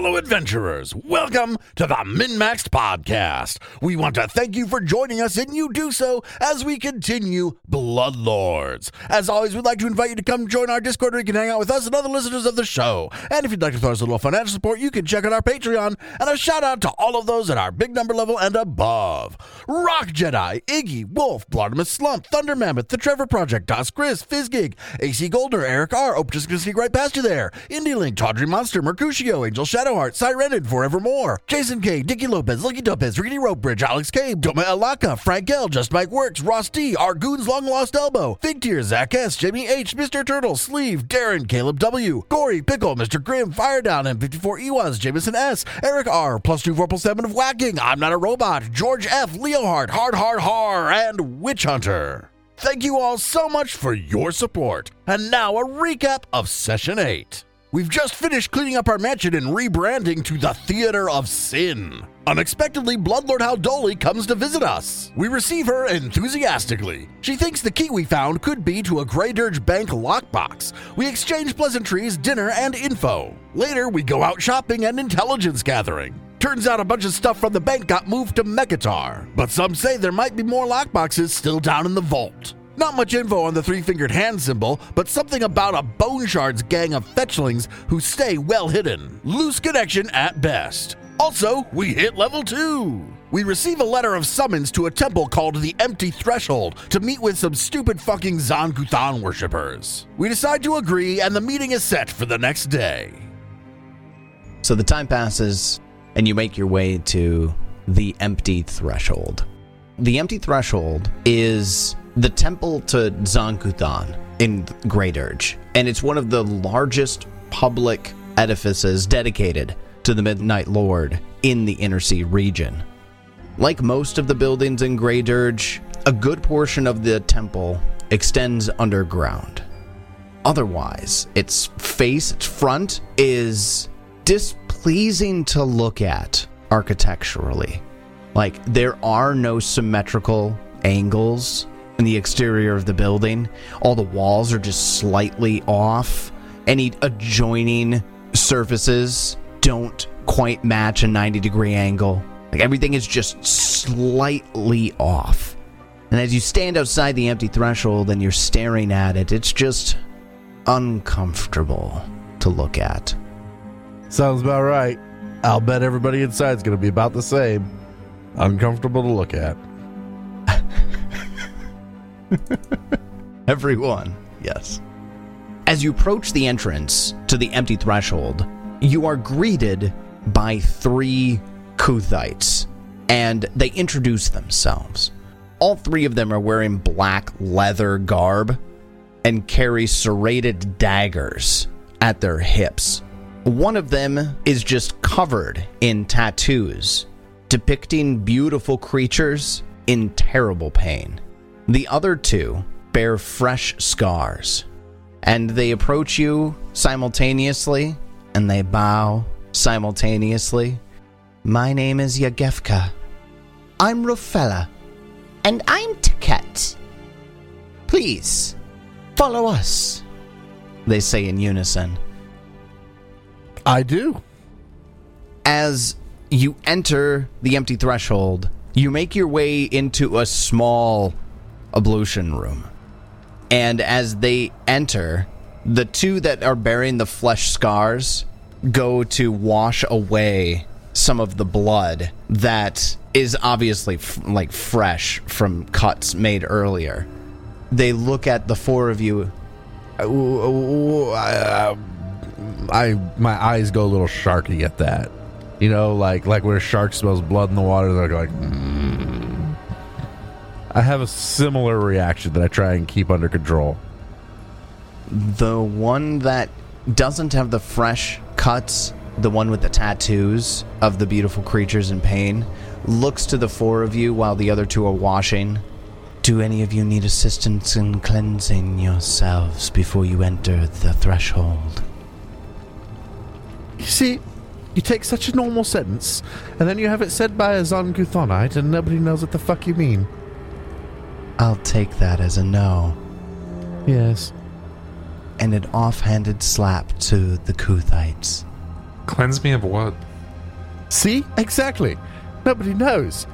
Hello, fellow adventurers. Welcome to the MinMaxed Podcast. We want to thank you for joining us, and you do so as we continue Bloodlords. As always, we'd like to invite you to come join our Discord where you can hang out with us and other listeners of the show. And if you'd like to throw us a little financial support, you can check out our Patreon. And a shout out to all of those at our big number level and above Rock Jedi, Iggy, Wolf, Blodimus Slump, Thunder Mammoth, The Trevor Project, Das Chris, Fizzgig, AC Goldner, Eric R. Oh, just gonna sneak right past you there. Indie Link, Tawdry Monster, Mercutio, Angel Shadowheart, Sirenid, Forevermore, Jason K, Dicky Lopez, Lucky Lopez, Rope Bridge, Alex K, Doma Alaka, Frank L, Just Mike Works, Ross D, Argoon's Long Lost Elbow, Fig Tear, Zach S, Jamie H, Mr. Turtle, Sleeve, Darren, Caleb W, Gory, Pickle, Mr. Grimm, Fire Down, M54 Ewas, Jameson S, Eric R, plus two four plus seven of whacking, I'm not a robot, George F, Leohart, Hard Hard Har, and Witch Hunter. Thank you all so much for your support. And now a recap of Session 8. We've just finished cleaning up our mansion and rebranding to the Theater of Sin. Unexpectedly, Bloodlord Haldoli comes to visit us. We receive her enthusiastically. She thinks the key we found could be to a Grey Dirge Bank lockbox. We exchange pleasantries, dinner, and info. Later, we go out shopping and intelligence gathering. Turns out a bunch of stuff from the bank got moved to Mechitar, but some say there might be more lockboxes still down in the vault. Not much info on the three fingered hand symbol, but something about a Bone Shards gang of fetchlings who stay well hidden. Loose connection at best. Also, we hit level 2. We receive a letter of summons to a temple called the Empty Threshold to meet with some stupid fucking Zon-Kuthon worshippers. We decide to agree, and the meeting is set for the next day. So the time passes, and you make your way to the Empty Threshold. The Empty Threshold is the temple to Zon-Kuthon in Grey Dirge, and it's one of the largest public edifices dedicated to the Midnight Lord in the Inner Sea region. Like most of the buildings in Grey Dirge, a good portion of the temple extends underground. Otherwise, its face, its front, is displeasing to look at architecturally. Like, there are no symmetrical angles in the exterior of the building. All the walls are just slightly off. Any adjoining surfaces don't quite match a 90 degree angle. Like, everything is just slightly off. And as you stand outside the empty threshold and you're staring at it, it's just uncomfortable to look at. Sounds about right. I'll bet everybody inside's going to be about the same. Uncomfortable to look at. Everyone, yes. As you approach the entrance to the empty threshold, you are greeted by three Kuthites, and they introduce themselves. All three of them are wearing black leather garb and carry serrated daggers at their hips. One of them is just covered in tattoos depicting beautiful creatures in terrible pain. The other two bear fresh scars, and they approach you simultaneously and they bow simultaneously. My name is Yagefka. I'm Rofella. And I'm Taket. Please, follow us, they say in unison. I do. As you enter the empty threshold, you make your way into a small ablution room. And as they enter, the two that are bearing the flesh scars go to wash away some of the blood that is obviously f- like fresh from cuts made earlier. They look at the four of you. I, I my eyes go a little sharky at that. You know, like like when a shark smells blood in the water, they're like. Mm. I have a similar reaction that I try and keep under control. The one that doesn't have the fresh cuts, the one with the tattoos of the beautiful creatures in pain, looks to the four of you while the other two are washing. Do any of you need assistance in cleansing yourselves before you enter the threshold? You see, you take such a normal sentence, and then you have it said by a Zon-Kuthonite, and nobody knows what the fuck you mean. I'll take that as a no. Yes. and an offhanded slap to the Kuthites. Cleanse me of what? See? Exactly. Nobody knows.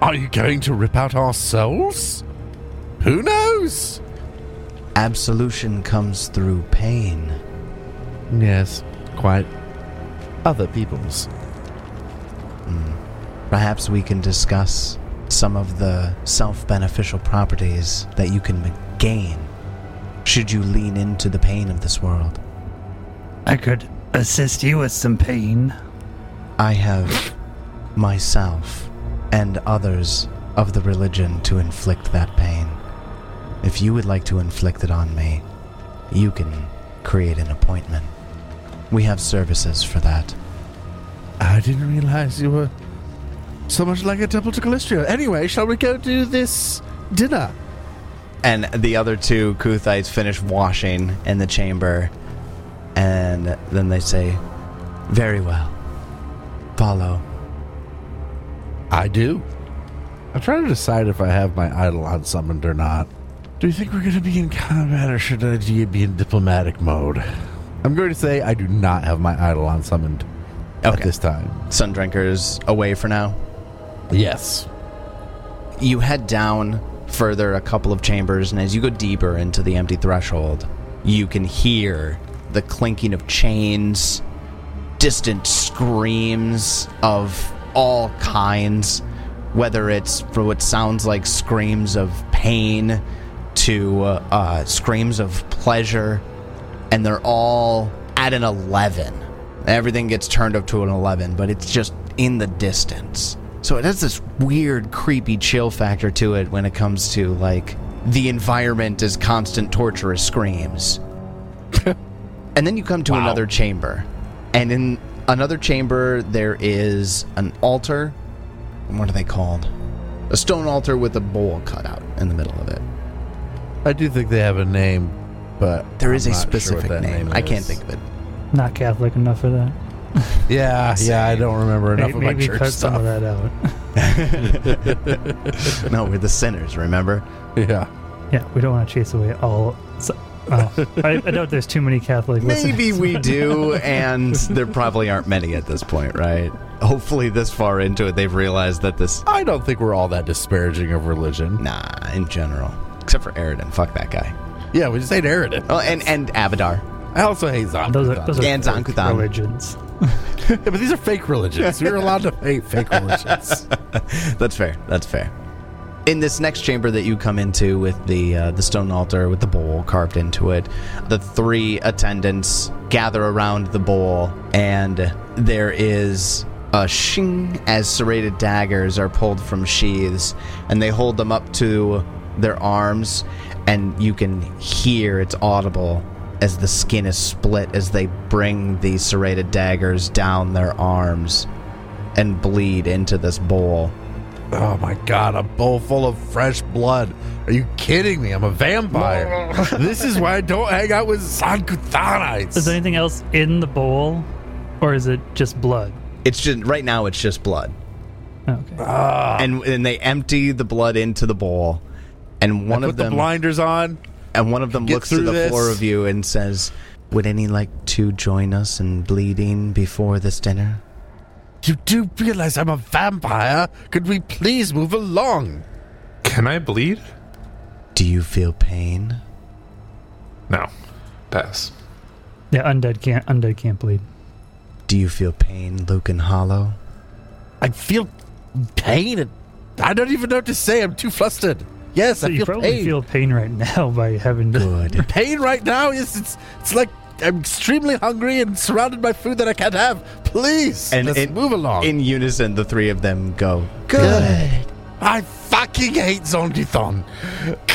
Are you going to rip out our souls? Who knows? Absolution comes through pain. Yes, quite. Other people's. Hmm. Perhaps we can discuss some of the self beneficial properties that you can gain should you lean into the pain of this world. I could assist you with some pain. I have myself and others of the religion to inflict that pain. If you would like to inflict it on me, you can create an appointment. We have services for that. I didn't realize you were so much like a temple to Calistria. Anyway, shall we go do this dinner? And the other two Kuthites finish washing in the chamber, and then they say, Very well. Follow. I do. I'm trying to decide if I have my idol unsummoned or not. Do you think we're going to be in combat or should I be in diplomatic mode? I'm going to say I do not have my idol unsummoned at this time. Sundrinker's away for now. Yes. You head down further a couple of chambers, and as you go deeper into the empty threshold, you can hear the clinking of chains, distant screams of all kinds, whether it's for what sounds like screams of pain to uh, screams of pleasure, and they're all at an 11. Everything gets turned up to an 11, but it's just in the distance. So it has this weird, creepy chill factor to it when it comes to, like, the environment is constant torturous screams. and then you come to Wow. another chamber. And in another chamber, there is an altar. What are they called? A stone altar with a bowl cut out in the middle of it. I do think they have a name, but There is I'm a not sure what specific that name. I can't think of it. Not Catholic enough for that. Yeah, yeah, I don't remember enough May- of my Maybe church cut some of stuff. that out. No, we're the sinners, remember? Yeah. yeah, we don't want to chase away all. So, well, I, I doubt there's too many Catholic. Maybe listeners, we do, and there probably aren't many at this point, right? Hopefully, this far into it, they've realized that this. I don't think we're all that disparaging of religion. Nah, in general. Except for Aroden. Fuck that guy. Yeah, we just hate Aroden. Oh, and, and Abadar. I also hate Zombie. Those are, those are And fake Zon-Kuthon. religions. yeah, but these are fake religions. We're allowed to fake religions. That's fair. That's fair. In this next chamber that you come into with the uh, the stone altar with the bowl carved into it, the three attendants gather around the bowl, and there is a shing as serrated daggers are pulled from sheaths, and they hold them up to their arms, and you can hear it's audible as the skin is split as they bring these serrated daggers down their arms and bleed into this bowl. oh my god, a bowl full of fresh blood. Are you kidding me? I'm a vampire. this is why I don't hang out with Zon-Kuthonites. Is there anything else in the bowl, or is it just blood? It's just right now it's just blood. Oh, okay. Ah. And and they empty the blood into the bowl and one I of put the them blinders on. And one of them get looks to through the this. four of you and says, "Would any like to join us in bleeding before this dinner?" You do realize I'm a vampire? Could we please move along? Can I bleed? Do you feel pain? No. Pass. Yeah, undead can't undead can't bleed. Do you feel pain, Lucan Hollow? I feel pain. And I don't even know what to say. I'm too flustered. Yes, So I you feel probably pain. feel pain right now by having to. Good. pain right now. Yes, it's it's like I'm extremely hungry and surrounded by food that I can't have. Please, And let's in- move along. In unison, the three of them go, "Good." I fucking hate Zon-Kuthon.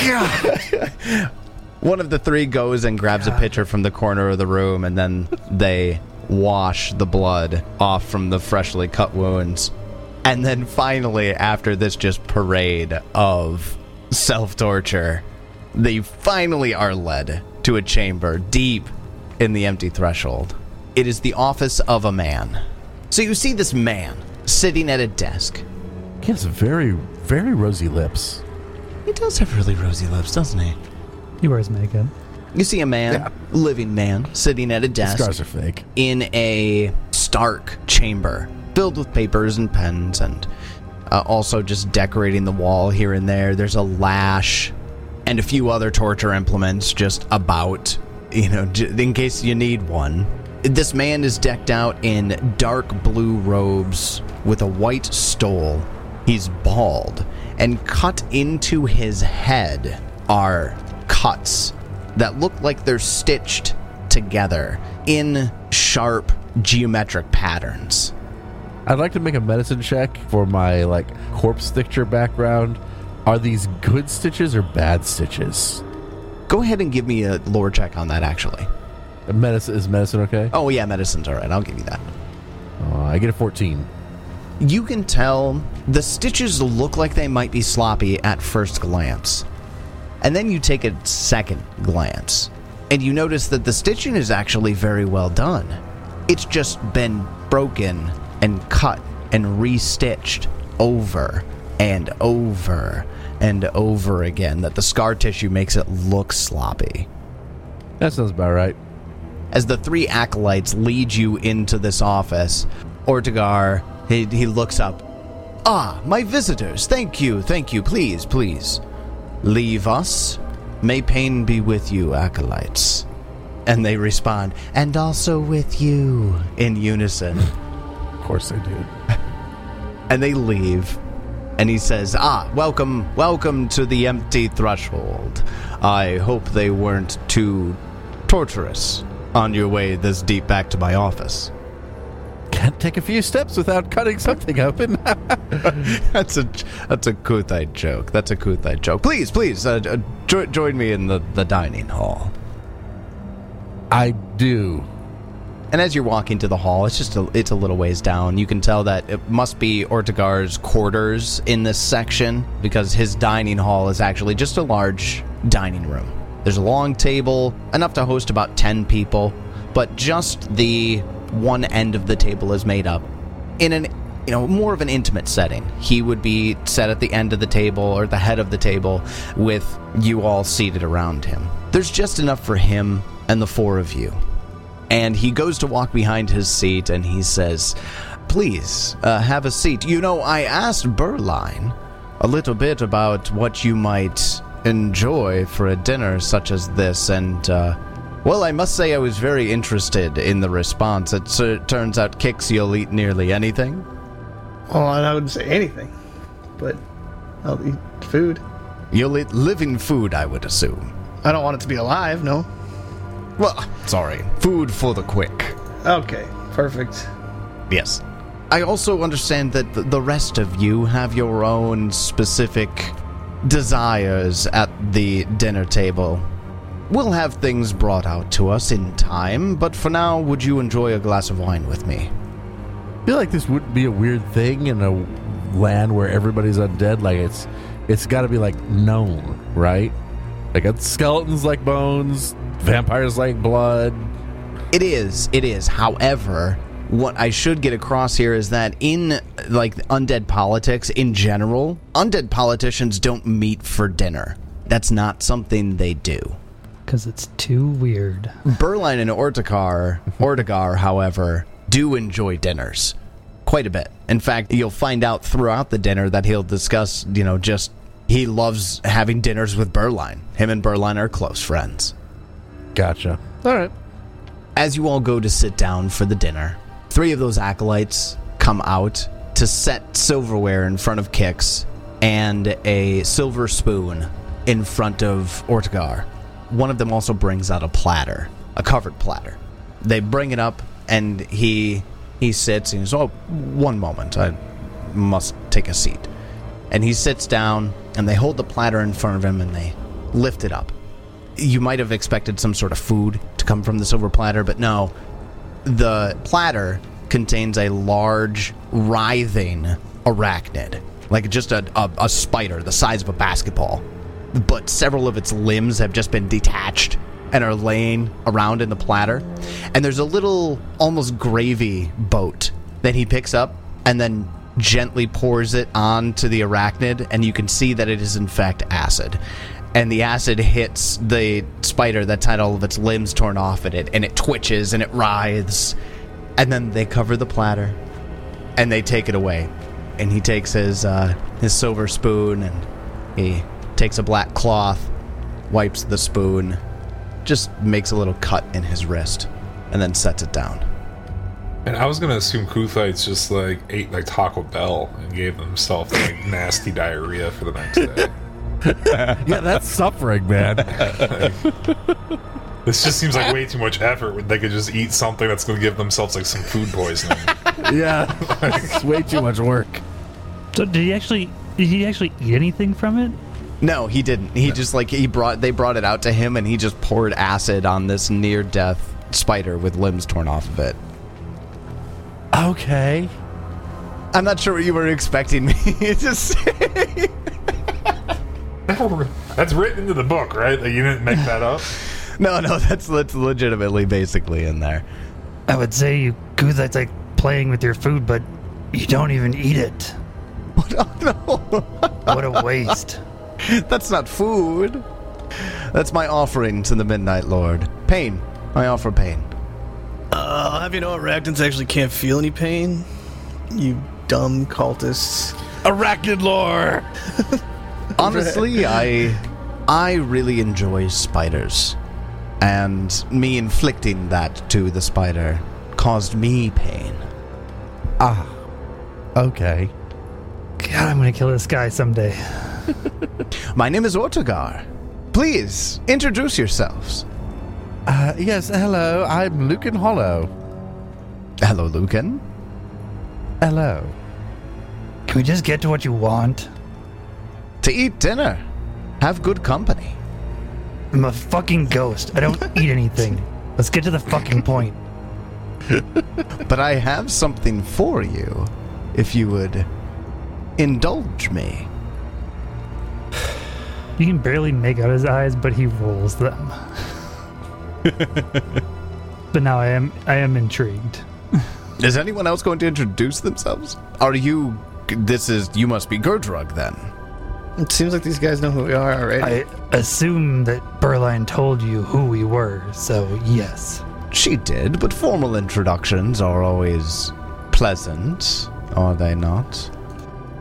God. One of the three goes and grabs a pitcher from the corner of the room, and then they wash the blood off from the freshly cut wounds. And then finally, after this just parade of self torture, they finally are led to a chamber deep in the empty threshold. It is the office of a man. So you see this man sitting at a desk. He has very, very rosy lips. He does have really rosy lips, doesn't he? He wears makeup. You see a man, living man, sitting at a desk Scars are fake. in a stark chamber filled with papers and pens and uh, also just decorating the wall here and there. There's a lash and a few other torture implements just about, you know, in case you need one. This man is decked out in dark blue robes with a white stole. He's bald, and cut into his head are cuts that look like they're stitched together in sharp geometric patterns. I'd like to make a medicine check for my like corpse stitcher background. Are these good stitches or bad stitches? Go ahead and give me a lore check on that, actually. Medicine is medicine okay? Oh, yeah, medicine's all right. I'll give you that. Uh, I get a fourteen. You can tell the stitches look like they might be sloppy at first glance. And then you take a second glance, and you notice that the stitching is actually very well done. It's just been broken and cut and restitched over and over and over again, that the scar tissue makes it look sloppy. That sounds about right. As the three acolytes lead you into this office, Ortegar, he, he looks up. Ah, my visitors, thank you, thank you, please, please. Leave us. May pain be with you, acolytes. And they respond, and also with you, in unison. Of course they do. and they leave. And he says, Ah, welcome, welcome to the empty threshold. I hope they weren't too torturous on your way this deep back to my office. Can't take a few steps without cutting something open. that's a that's a Kuthite joke. That's a Kuthite joke. Please, please, uh, uh, jo- join me in the, the dining hall. I do. And as you're walking to the hall, it's just a, it's a little ways down. You can tell that it must be Ortegar's quarters in this section because his dining hall is actually just a large dining room. There's a long table, enough to host about 10 people, but just the one end of the table is made up in an you know more of an intimate setting. He would be set at the end of the table or the head of the table with you all seated around him. There's just enough for him and the four of you and he goes to walk behind his seat and he says, Please, uh, have a seat. You know, I asked Berline a little bit about what you might enjoy for a dinner such as this, and, uh, well, I must say I was very interested in the response. It uh, turns out Kix, you'll eat nearly anything. Well, I wouldn't say anything, but I'll eat food. You'll eat living food, I would assume. I don't want it to be alive, no. Well, sorry, food for the quick. Okay, perfect. Yes. I also understand that the rest of you have your own specific desires at the dinner table. We'll have things brought out to us in time, but for now, would you enjoy a glass of wine with me? I feel like this wouldn't be a weird thing in a land where everybody's undead. Like it's, it's got to be like known, right? Like it's skeletons like bones, vampires like blood. It is. It is. However, what I should get across here is that in like undead politics in general, undead politicians don't meet for dinner. That's not something they do. Because it's too weird. Berline and Ortegar, Ortegar, however, do enjoy dinners quite a bit. In fact, you'll find out throughout the dinner that he'll discuss, you know, just he loves having dinners with Berline. Him and Berline are close friends. Gotcha. All right. As you all go to sit down for the dinner, three of those acolytes come out to set silverware in front of Kix and a silver spoon in front of Ortegar. One of them also brings out a platter, a covered platter. They bring it up, and he he sits and he says, "Oh, one moment, I must take a seat." And he sits down, and they hold the platter in front of him, and they lift it up. You might have expected some sort of food to come from the silver platter, but no. The platter contains a large, writhing arachnid, like just a, a, a spider the size of a basketball. But several of its limbs have just been detached and are laying around in the platter. And there's a little, almost gravy boat that he picks up and then gently pours it onto the arachnid, and you can see that it is in fact acid. And the acid hits the spider that's had all of its limbs torn off at it, and it twitches and it writhes. And then they cover the platter, and they take it away. And he takes his uh, his silver spoon, and he takes a black cloth, wipes the spoon, just makes a little cut in his wrist, and then sets it down. And I was gonna assume Kuthites just like ate like Taco Bell and gave himself like nasty diarrhea for the next day. Yeah, that's suffering, man. This just seems like way too much effort when they could just eat something that's gonna give themselves like some food poisoning. yeah, it's way too much work. So did he actually? Did he actually eat anything from it? No, he didn't. He just like he brought they brought it out to him, and he just poured acid on this near death spider with limbs torn off of it. Okay. I'm not sure what you were expecting me to say. That's written into the book, right? Like you didn't make that up. No, no, that's that's legitimately basically in there. I would say you Kuthites like playing with your food, but you don't even eat it. Oh, no, What a waste. that's not food. That's my offering to the Midnight Lord. Pain. I offer pain. Uh, have you know arachnids actually can't feel any pain? You dumb cultists. Arachnid lore. Honestly, I I really enjoy spiders. And me inflicting that to the spider caused me pain. Ah. Okay. God, I'm gonna kill this guy someday. My name is Ortegar. Please introduce yourselves. Uh, yes, hello. I'm Lucan Hollow. Hello, Lucan. Hello. Can we just get to what you want? To eat dinner. Have good company. I'm a fucking ghost. I don't eat anything. Let's get to the fucking point. But I have something for you if you would indulge me. You can barely make out his eyes, but he rolls them. but now I am I am intrigued. Is anyone else going to introduce themselves? Are you. This is. You must be Gerdrug then. It seems like these guys know who we are already. I assume that Berline told you who we were, so yes. She did, but formal introductions are always pleasant, are they not?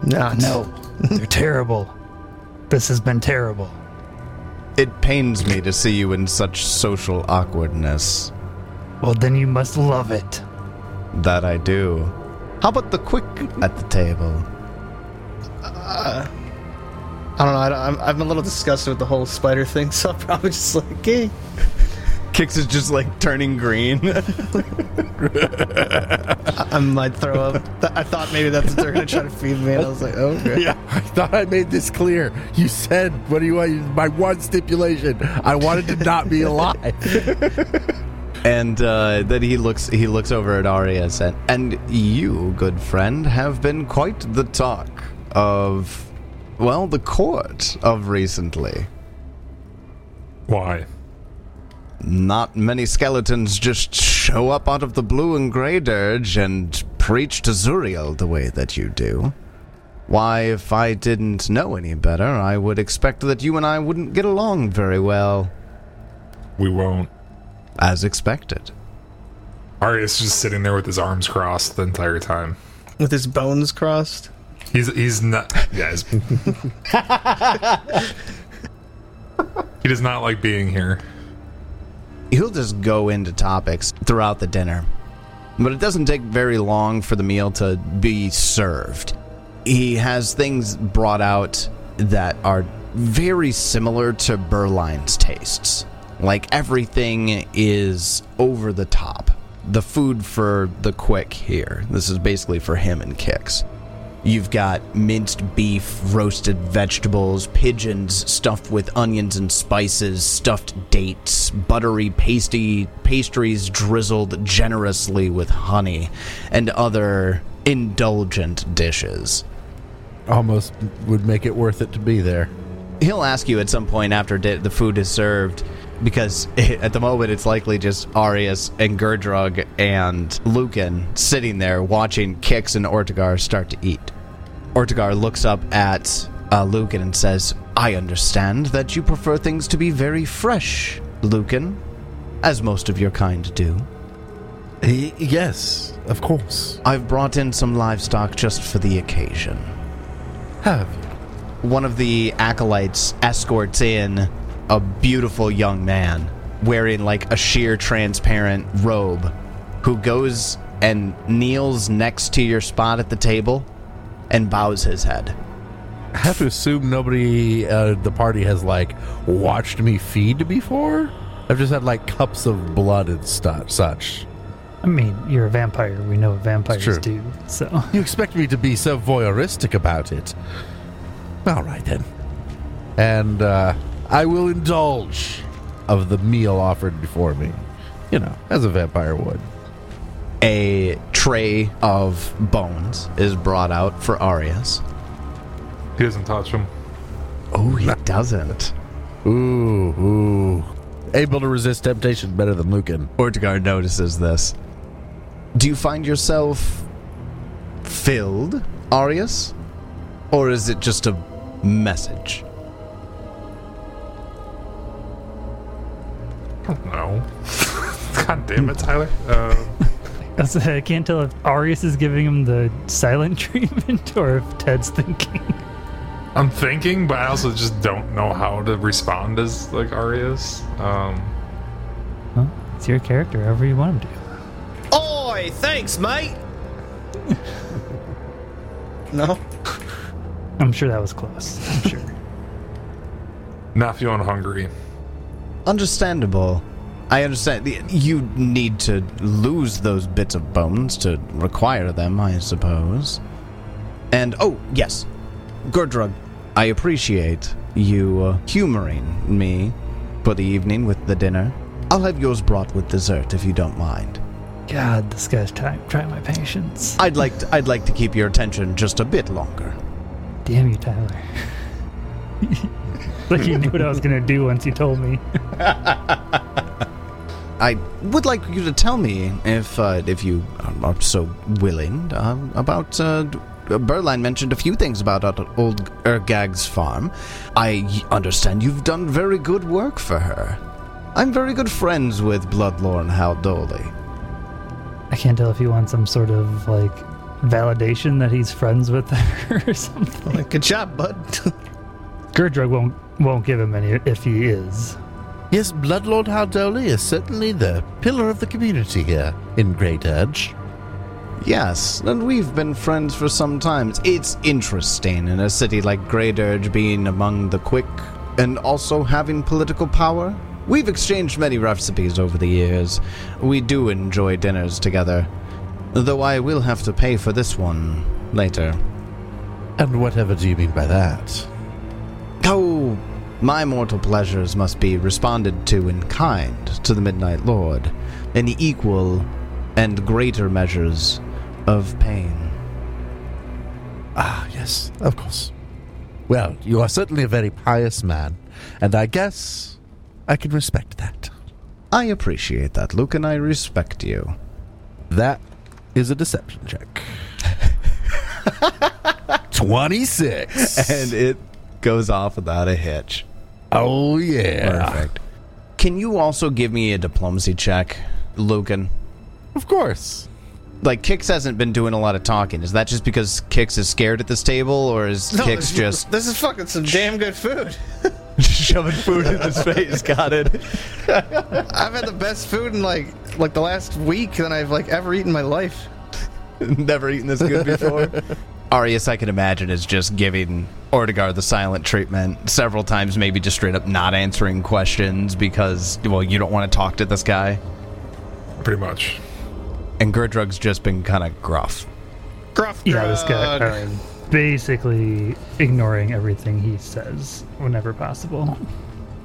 Not. No, they're terrible. This has been terrible. It pains me to see you in such social awkwardness. Well, then you must love it. That I do. How about the quick at the table? Uh, I don't know. I don't, I'm, I'm a little disgusted with the whole spider thing, so I'm probably just like, okay. Kix is just like turning green. I, I might throw up. I thought maybe that's what they're gonna try to feed me, and I was like, okay. Yeah, I thought I made this clear. You said, what do you want? My one stipulation. I wanted to not be alive. and uh, then he looks he looks over at Arius and and you, good friend, have been quite the talk of well, the court of recently. Why? Not many skeletons just show up out of the blue and Grey Dirge and preach to Zuriel the way that you do. Why, if I didn't know any better, I would expect that you and I wouldn't get along very well, We won't. as expected. Arius just sitting there with his arms crossed the entire time. With his bones crossed. He's he's not. Yeah, he's, he does not like being here. He'll just go into topics throughout the dinner. But it doesn't take very long for the meal to be served. He has things brought out that are very similar to Berline's tastes. Like everything is over the top. The food for the quick here. This is basically for him and Kix. You've got minced beef, roasted vegetables, pigeons stuffed with onions and spices, stuffed dates, buttery pasty pastries drizzled generously with honey, and other indulgent dishes. Almost would make it worth it to be there. He'll ask you at some point after di- the food is served, because at the moment it's likely just Arius and Gerdrug and Lucan sitting there watching Kix and Ortegar start to eat. Ortegar looks up at uh, Lucan and says, I understand that you prefer things to be very fresh, Lucan, as most of your kind do. Y- yes, of course. I've brought in some livestock just for the occasion. Have you? One of the acolytes escorts in a beautiful young man wearing like a sheer transparent robe who goes and kneels next to your spot at the table and bows his head. I have to assume nobody uh, the party has like watched me feed before. I've just had like cups of blood and stu- such. I mean, you're a vampire. We know what vampires do. So You expect me to be so voyeuristic about it? All right then. And uh, I will indulge of the meal offered before me. You know, as a vampire would. A tray of bones is brought out for Arius. He doesn't touch him. Oh, he doesn't. Ooh, ooh. Able to resist temptation better than Lucan. Ortegar notices this. Do you find yourself filled, Arius? Or is it just a message? No. God damn it, Tyler. Uh, I I can't tell if Arius is giving him the silent treatment or if Ted's thinking. I'm thinking, but I also just don't know how to respond as like Arius. Um, Well, it's your character, however you want him to. Oi, thanks, mate. no. I'm sure that was close. I'm sure. not feeling hungry. Understandable. I understand. You need to lose those bits of bones to require them, I suppose. And, oh, yes. Gurdrug, I appreciate you uh, humoring me for the evening with the dinner. I'll have yours brought with dessert if you don't mind. God, this guy's trying try my patience. I'd like to, I'd like to keep your attention just a bit longer. Damn you, Tyler. like you knew what I was gonna do once you told me. I would like you to tell me, if uh, if you are so willing, uh, about. Uh, Berline mentioned a few things about uh, old Ergag's farm. I understand you've done very good work for her. I'm very good friends with Bloodlord Haldoli. I can't tell if he wants some sort of like validation that he's friends with her or something. Like, good job, bud. Gurdrug won't won't give him any if he is. Yes, Bloodlord Haldoli is certainly the pillar of the community here in Grey Dirge. Yes, and we've been friends for some time. It's interesting in a city like Grey Dirge being among the quick and also having political power. We've exchanged many recipes over the years. We do enjoy dinners together. Though I will have to pay for this one later. And whatever do you mean by that? My mortal pleasures must be responded to in kind to the Midnight Lord, in equal and greater measures of pain. Ah, yes, of course. Well, you are certainly a very pious man, and I guess I can respect that. I appreciate that, Luke, and I respect you. That is a deception check. 26. And it goes off without a hitch. Oh, yeah. Perfect. Can you also give me a diplomacy check, Lucan? Of course. Like, Kix hasn't been doing a lot of talking. Is that just because Kix is scared at this table, or is No, Kix just This is fucking some damn good food. Just shoving food in his face? Got it. I've had the best food in like like the last week than I've like ever eaten in my life. Never eaten this good before. Arius, I can imagine, is just giving Ortegar the silent treatment several times, maybe just straight up not answering questions because, well, you don't want to talk to this guy. Pretty much. And Gerdrug's just been kind of gruff. Gruff. Yeah, this guy uh, basically ignoring everything he says whenever possible.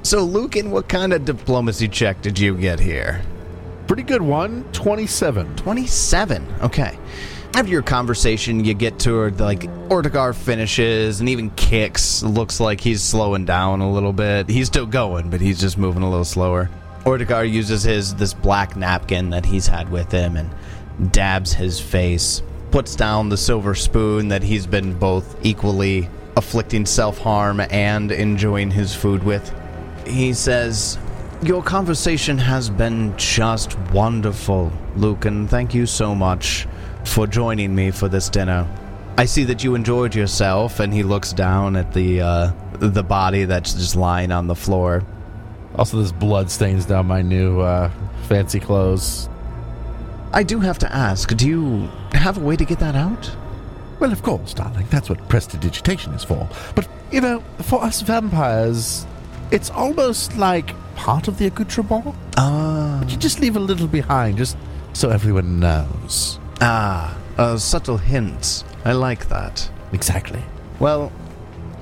So, Lucan, what kind of diplomacy check did you get here? Pretty good one. 27. 27. Okay. After your conversation, you get to where, like, Ortegar finishes and even Kix. Looks like he's slowing down a little bit. He's still going, but he's just moving a little slower. Ortegar uses his this black napkin that he's had with him and dabs his face, puts down the silver spoon that he's been both equally afflicting self harm and enjoying his food with. He says, Your conversation has been just wonderful, Lucan. Thank you so much for joining me for this dinner. I see that you enjoyed yourself, and he looks down at the uh, the body that's just lying on the floor. Also, this blood stains down my new uh, fancy clothes. I do have to ask, do you have a way to get that out? Well, of course, darling. That's what prestidigitation is for. But, you know, for us vampires, it's almost like part of the accoutrement. Ah, But you just leave a little behind, just so everyone knows. Ah, a subtle hint. I like that. Exactly. Well,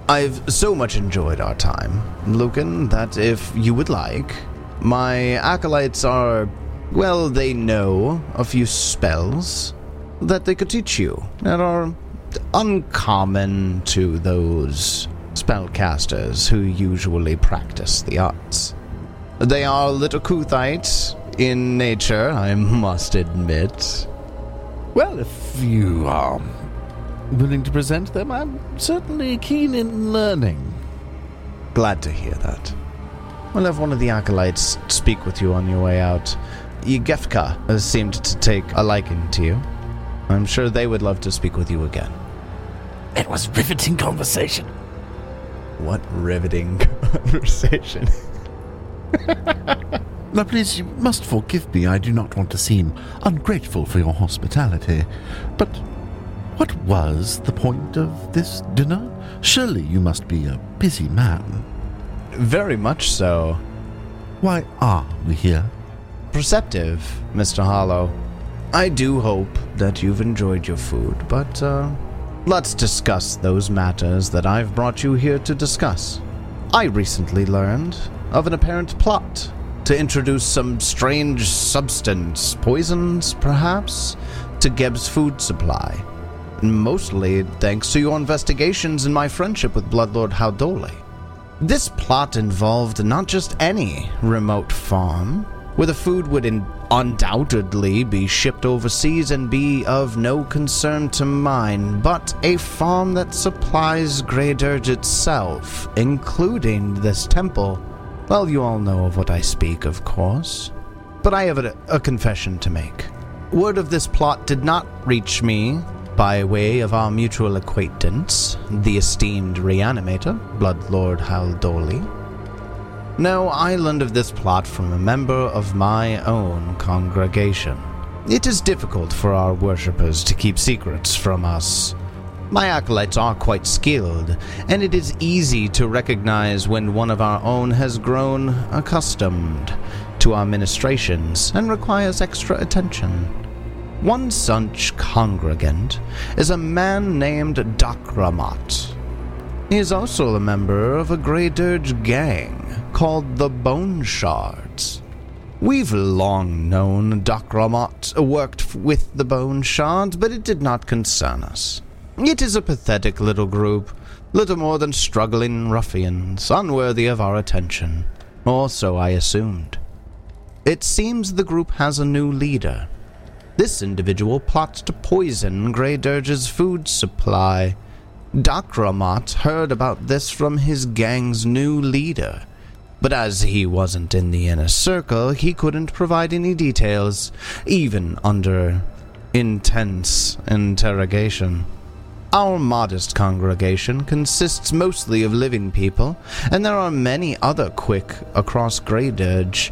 I've so much enjoyed our time, Lucan, that if you would like, my acolytes are, well, they know a few spells that they could teach you that are uncommon to those spellcasters who usually practice the arts. They are a little Kuthite in nature, I must admit. Well, if you are willing to present them, I'm certainly keen in learning. Glad to hear that. We'll have one of the acolytes speak with you on your way out. Yegefka has seemed to take a liking to you. I'm sure they would love to speak with you again. It was riveting conversation. What riveting conversation. Now, please, you must forgive me. I do not want to seem ungrateful for your hospitality. But what was the point of this dinner? Surely you must be a busy man. Very much so. Why are we here? Perceptive, Mr. Hollow. I do hope that you've enjoyed your food, but uh, let's discuss those matters that I've brought you here to discuss. I recently learned of an apparent plot to introduce some strange substance, poisons perhaps, to Geb's food supply. Mostly thanks to your investigations and my friendship with Bloodlord Haldoli. This plot involved not just any remote farm, where the food would in- undoubtedly be shipped overseas and be of no concern to mine, but a farm that supplies Grey Dirge itself, including this temple. Well, you all know of what I speak, of course. But I have a, a confession to make. Word of this plot did not reach me by way of our mutual acquaintance, the esteemed reanimator, Bloodlord Haldoli. No, I learned of this plot from a member of my own congregation. It is difficult for our worshippers to keep secrets from us. My acolytes are quite skilled, and it is easy to recognize when one of our own has grown accustomed to our ministrations and requires extra attention. One such congregant is a man named Dakramat. He is also a member of a Grey Dirge gang called the Bone Shards. We've long known Dakramat worked with the Bone Shards, but it did not concern us. It is a pathetic little group, little more than struggling ruffians, unworthy of our attention. Or so I assumed. It seems the group has a new leader. This individual plots to poison Grey Dirge's food supply. Dakramat heard about this from his gang's new leader. But as he wasn't in the inner circle, he couldn't provide any details, even under intense interrogation. Our modest congregation consists mostly of living people, and there are many other quick across Grey Dirge.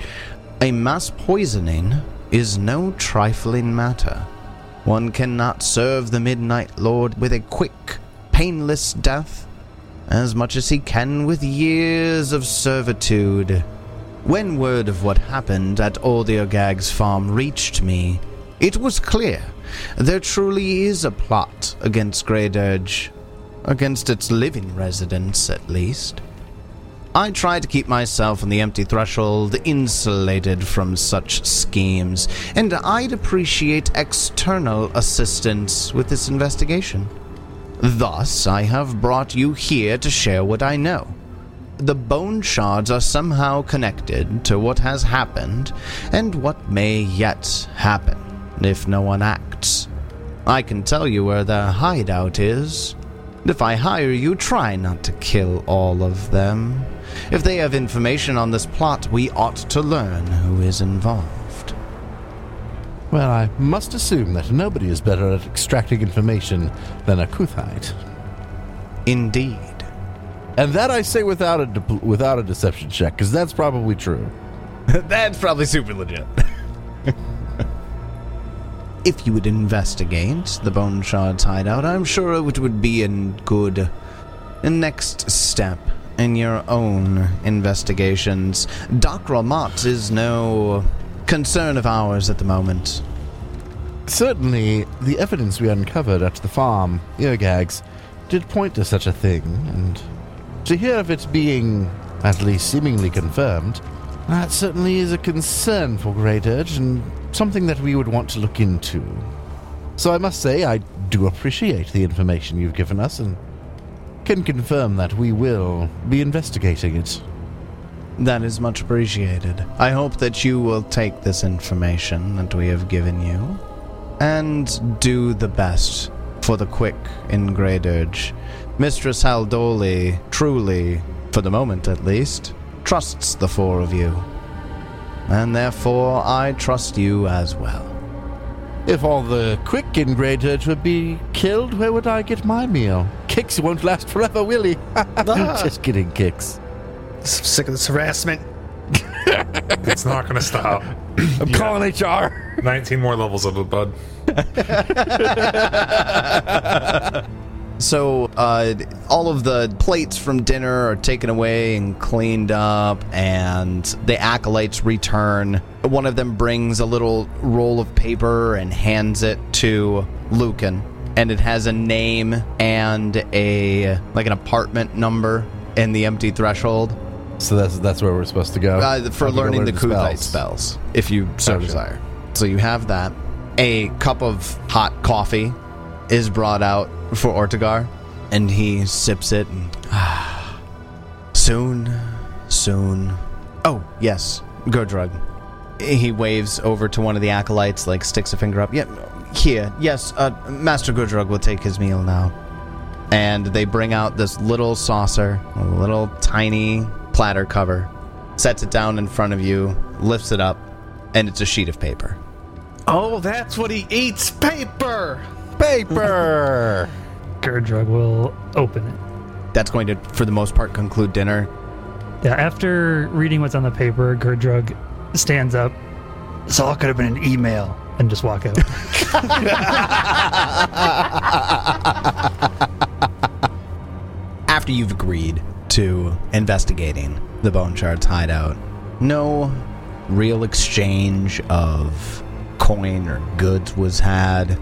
A mass poisoning is no trifling matter. One cannot serve the Midnight Lord with a quick, painless death as much as he can with years of servitude. When word of what happened at Oldiogag's farm reached me, it was clear there truly is a plot against Dirge, against its living residents at least. I try to keep myself on the empty threshold insulated from such schemes, and I'd appreciate external assistance with this investigation. Thus, I have brought you here to share what I know. The bone shards are somehow connected to what has happened and what may yet happen if no one acts. I can tell you where their hideout is. If I hire you, try not to kill all of them. If they have information on this plot, we ought to learn who is involved. Well, I must assume that nobody is better at extracting information than a Kuthite. Indeed. And that I say without a de- without a deception check, because that's probably true. That's probably super legit. If you would investigate the Bone Shard's hideout, I'm sure it would be a good next step in your own investigations. Doc Ramat is no concern of ours at the moment. Certainly, the evidence we uncovered at the farm, Eargags, did point to such a thing, and to hear of it being at least seemingly confirmed, that certainly is a concern for Grey Dirge and something that we would want to look into. So I must say, I do appreciate the information you've given us and can confirm that we will be investigating it. That is much appreciated. I hope that you will take this information that we have given you and do the best for the quick in Grey Dirge. Mistress Haldoli truly, for the moment at least, trusts the four of you. And therefore I trust you as well. If all the quick in Grey Dirge would be killed, where would I get my meal? Kix won't last forever, will he? Ah. Just kidding, Kix. I'm sick of this harassment. It's not going to stop. I'm calling HR. 19 more levels of it, bud. So, uh, all of the plates from dinner are taken away and cleaned up, and the acolytes return. One of them brings a little roll of paper and hands it to Lucan, and it has a name and a like an apartment number in the empty threshold So that's that's where we're supposed to go uh, for learning learn the Kuthite spells, if you so Gotcha. desire. So you have that. A cup of hot coffee is brought out for Ortegar, and he sips it. And, ah, soon, soon. Oh yes, Gurdrug. He waves over to one of the acolytes, like sticks a finger up. Yep, here. Yes, uh, Master Gurdrug will take his meal now. And they bring out this little saucer, a little tiny platter cover, sets it down in front of you, lifts it up, and it's a sheet of paper. Oh, that's what he eats paper! Paper. Gurdrug will open it. That's going to, for the most part, conclude dinner. Yeah, after reading what's on the paper, Gurdrug stands up. This all could have been an email and just walk out. After you've agreed to investigating the Bone Shard's hideout, no real exchange of coin or goods was had.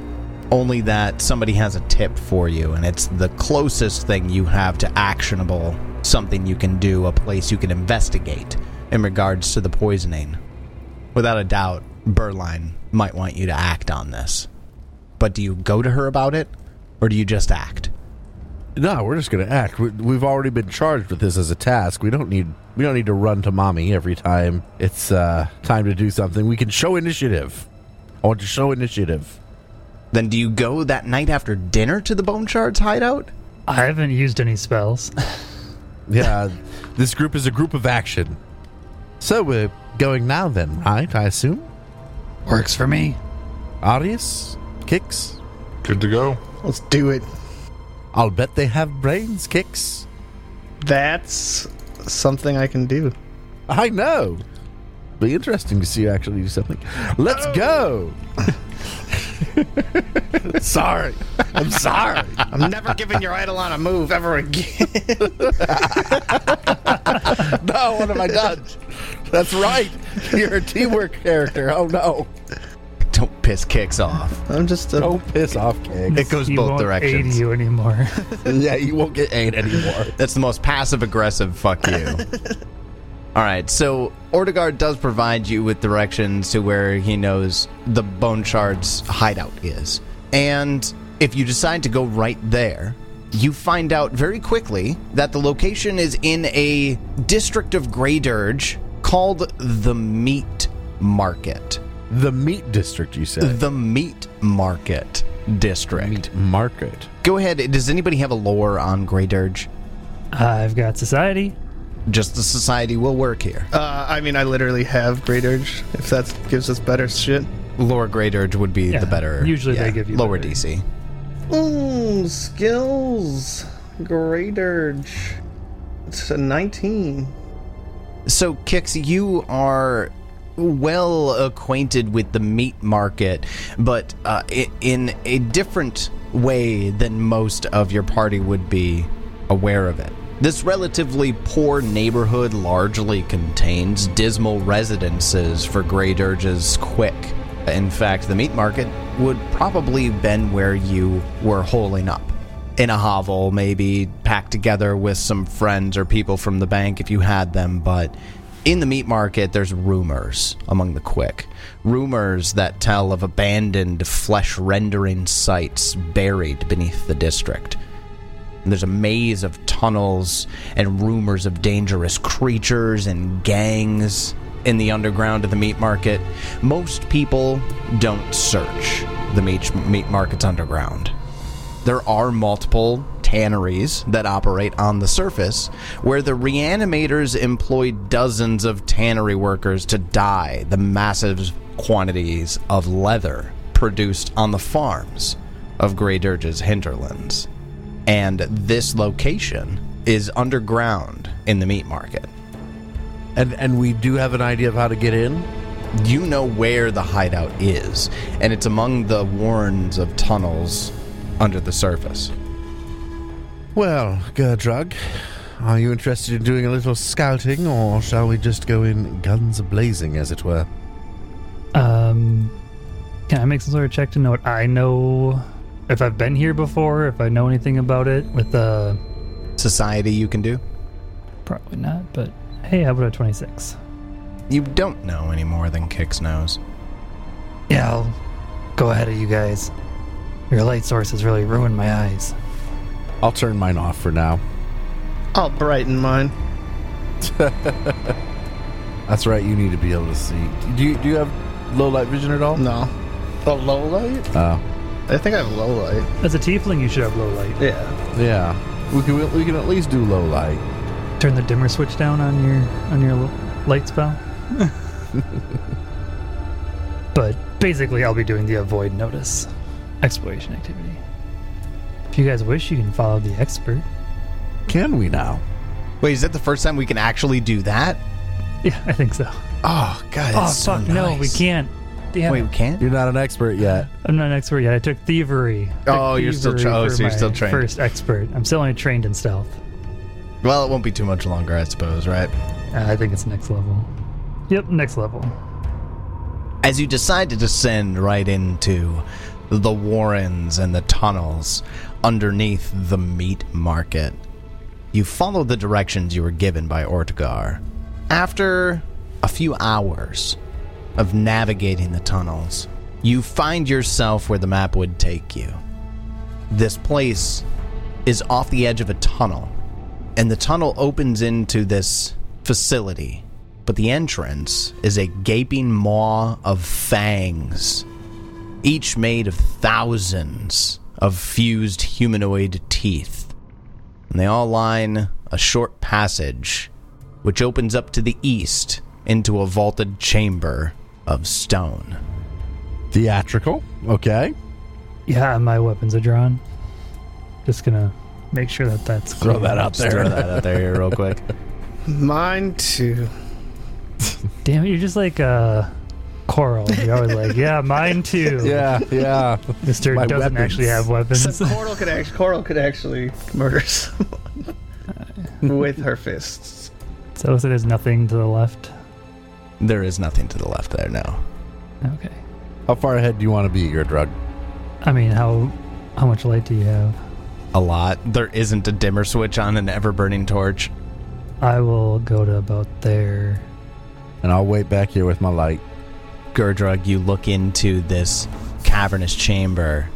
Only that somebody has a tip for you, and it's the closest thing you have to actionable, something you can do, a place you can investigate in regards to the poisoning. Without a doubt, Berline might want you to act on this. But do you go to her about it, or do you just act? No, we're just going to act. We, we've already been charged with this as a task. We don't need we don't need to run to mommy every time it's uh, time to do something. We can show initiative. I want to show initiative. Then do you go that night after dinner to the Bone Shard's hideout? I haven't used any spells. Yeah, this group is a group of action. So we're going now, then, right? I assume. Works for me. Arius, Kix. Good to go. Let's do it. I'll bet they have brains, Kix. That's something I can do. I know. Be interesting to see you actually do something. Let's oh. go. sorry. I'm sorry. I'm never giving your Eidolon a move ever again. No, what have I done? That's right. You're a teamwork character. Oh no. Don't piss Kix off. I'm just a. Don't piss off, Kix. It goes he both won't directions. aid you anymore. yeah, you won't get aid anymore. That's the most passive aggressive fuck you. All right, so Ortegar does provide you with directions to where he knows the Bone Shard's hideout is. And if you decide to go right there, you find out very quickly that the location is in a district of Grey Dirge called the Meat Market. The meat district, you said. The Meat Market. district. Meat market. Go ahead. Does anybody have a lore on Grey Dirge? I've got society. Just the society will work here. Uh, I mean, I literally have Grey Dirge. If that gives us better shit. Lore Grey Dirge would be Yeah, the better. usually they give you lower better. DC. Mmm, skills. Grey Dirge. It's a 19. So, Kix, you are well acquainted with the meat market, but uh, in a different way than most of your party would be aware of it. This relatively poor neighborhood largely contains dismal residences for Grey Dirge's quick. In fact, the meat market would probably been where you were holing up in a hovel, maybe packed together with some friends or people from the bank if you had them. But in the meat market, there's rumors among the quick. Rumors that tell of abandoned flesh rendering sites buried beneath the district. And there's a maze of tunnels and rumors of dangerous creatures and gangs in the underground of the meat market. Most people don't search the meat, meat market's underground. There are multiple tanneries that operate on the surface where the reanimators employ dozens of tannery workers to dye the massive quantities of leather produced on the farms of Grey Dirge's hinterlands. And this location is underground in the meat market. And and we do have an idea of how to get in. You know where the hideout is, and it's among the warrens of tunnels under the surface. Well, Gerdrug, are you interested in doing a little scouting, or shall we just go in guns a blazing, as it were? Um, can I make some sort of check to know what I know? If I've been here before, if I know anything about it with the. Society you can do? Probably not, but hey, how about a 26? You don't know any more than Kix knows. Yeah, I'll go ahead of you guys. Your light source has really ruined my eyes. I'll turn mine off for now. I'll brighten mine. That's right. You need to be able to see. Do you do you have low light vision at all? No. A low light? Oh, I think I have low light. As a tiefling, you should have low light. Yeah. yeah. We can we can at least do low light. Turn the dimmer switch down on your on your l- light spell. but basically, I'll be doing the avoid notice exploration activity. If you guys wish, you can follow the expert. Can we now? Wait, is that the first time we can actually do that? Yeah, I think so. Oh, God. oh that's so fuck, no, we can't. Wait, we can't? You're not an expert yet. I'm not an expert yet. I took thievery. Took Oh, you're still tra- oh, for so you're my still trained. First expert. I'm still only trained in stealth. Well, it won't be too much longer, I suppose, right? Uh, I think it's next level. Yep, next level. As you decide to descend right into the warrens and the tunnels underneath the meat market, you follow the directions you were given by Ortegar. After a few hours of navigating the tunnels, you find yourself where the map would take you. This place is off the edge of a tunnel, and the tunnel opens into this facility. But the entrance is a gaping maw of fangs, each made of thousands of fused humanoid teeth. And they all line a short passage which opens up to the east into a vaulted chamber of stone. Theatrical. Okay. Yeah, my weapons are drawn. Just gonna make sure that that's Throw clear. that out Just throw there. that out there here real quick. Mine too. Damn it, you're just like uh, Coral. You're always like, yeah, mine too. Yeah, yeah. Mister My doesn't weapons. actually have weapons. So Coral could actually, Coral could actually murder someone with her fists. so there's nothing to the left. There is nothing to the left there now. Okay. How far ahead do you want to be, Gurdrug? I mean, how how much light do you have? A lot. There isn't a dimmer switch on an ever burning torch. I will go to about there. And I'll wait back here with my light. Gurdrug, you look into this cavernous chamber.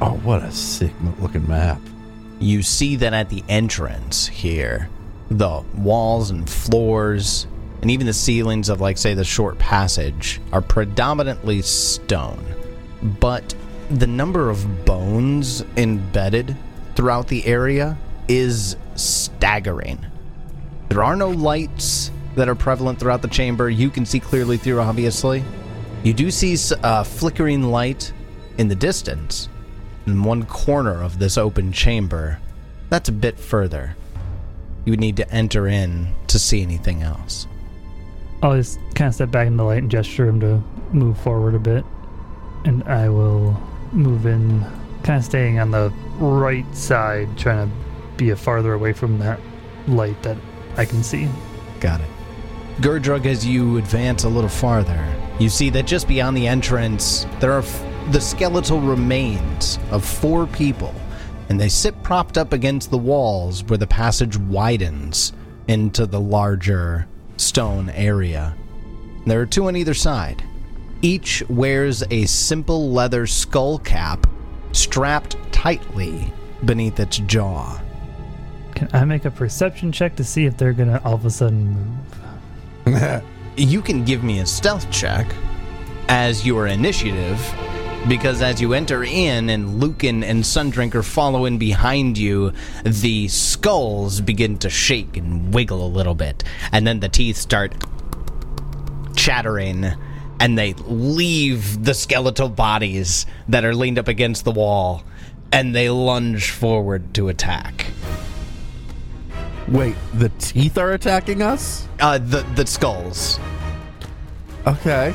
Oh, what a sick looking map. You see that at the entrance here, the walls and floors, and even the ceilings of, like, say, the short passage are predominantly stone. But the number of bones embedded throughout the area is staggering. There are no lights that are prevalent throughout the chamber. You can see clearly through, obviously. You do see a uh, flickering light in the distance in one corner of this open chamber. That's a bit further. You would need to enter in to see anything else. I'll just kind of step back in the light and gesture him to move forward a bit. And I will move in, kind of staying on the right side, trying to be a farther away from that light that I can see. Got it. Gurdrug, as you advance a little farther, you see that just beyond the entrance, there are f- the skeletal remains of four people, and they sit propped up against the walls where the passage widens into the larger stone area. There are two on either side. Each wears a simple leather skull cap strapped tightly beneath its jaw. Can I make a perception check to see if they're gonna all of a sudden move? you can give me a stealth check as your initiative because as you enter in and Lucan and Sundrinker follow in behind you, the skulls begin to shake and wiggle a little bit, and then the teeth start chattering and they leave the skeletal bodies that are leaned up against the wall and they lunge forward to attack. Wait, the teeth are attacking us? Uh, the the skulls. Okay.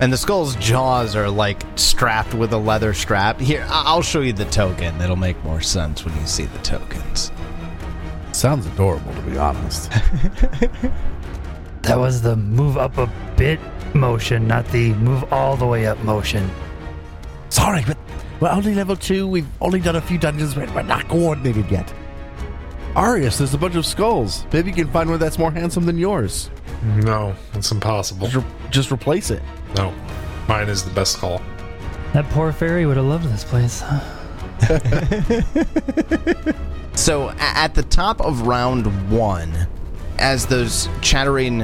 And the skull's jaws are like strapped with a leather strap. Here, I- I'll show you the token. It'll make more sense when you see the tokens. Sounds adorable, to be honest. That was the move up a bit motion, not the move all the way up motion. Sorry, but we're only level two. We've only done a few dungeons, but we're not coordinated yet. Arius, there's a bunch of skulls. Maybe you can find one that's more handsome than yours. No, it's impossible. Just, re- just replace it. No, mine is the best skull. That poor fairy would have loved this place. So, at the top of round one, as those chattering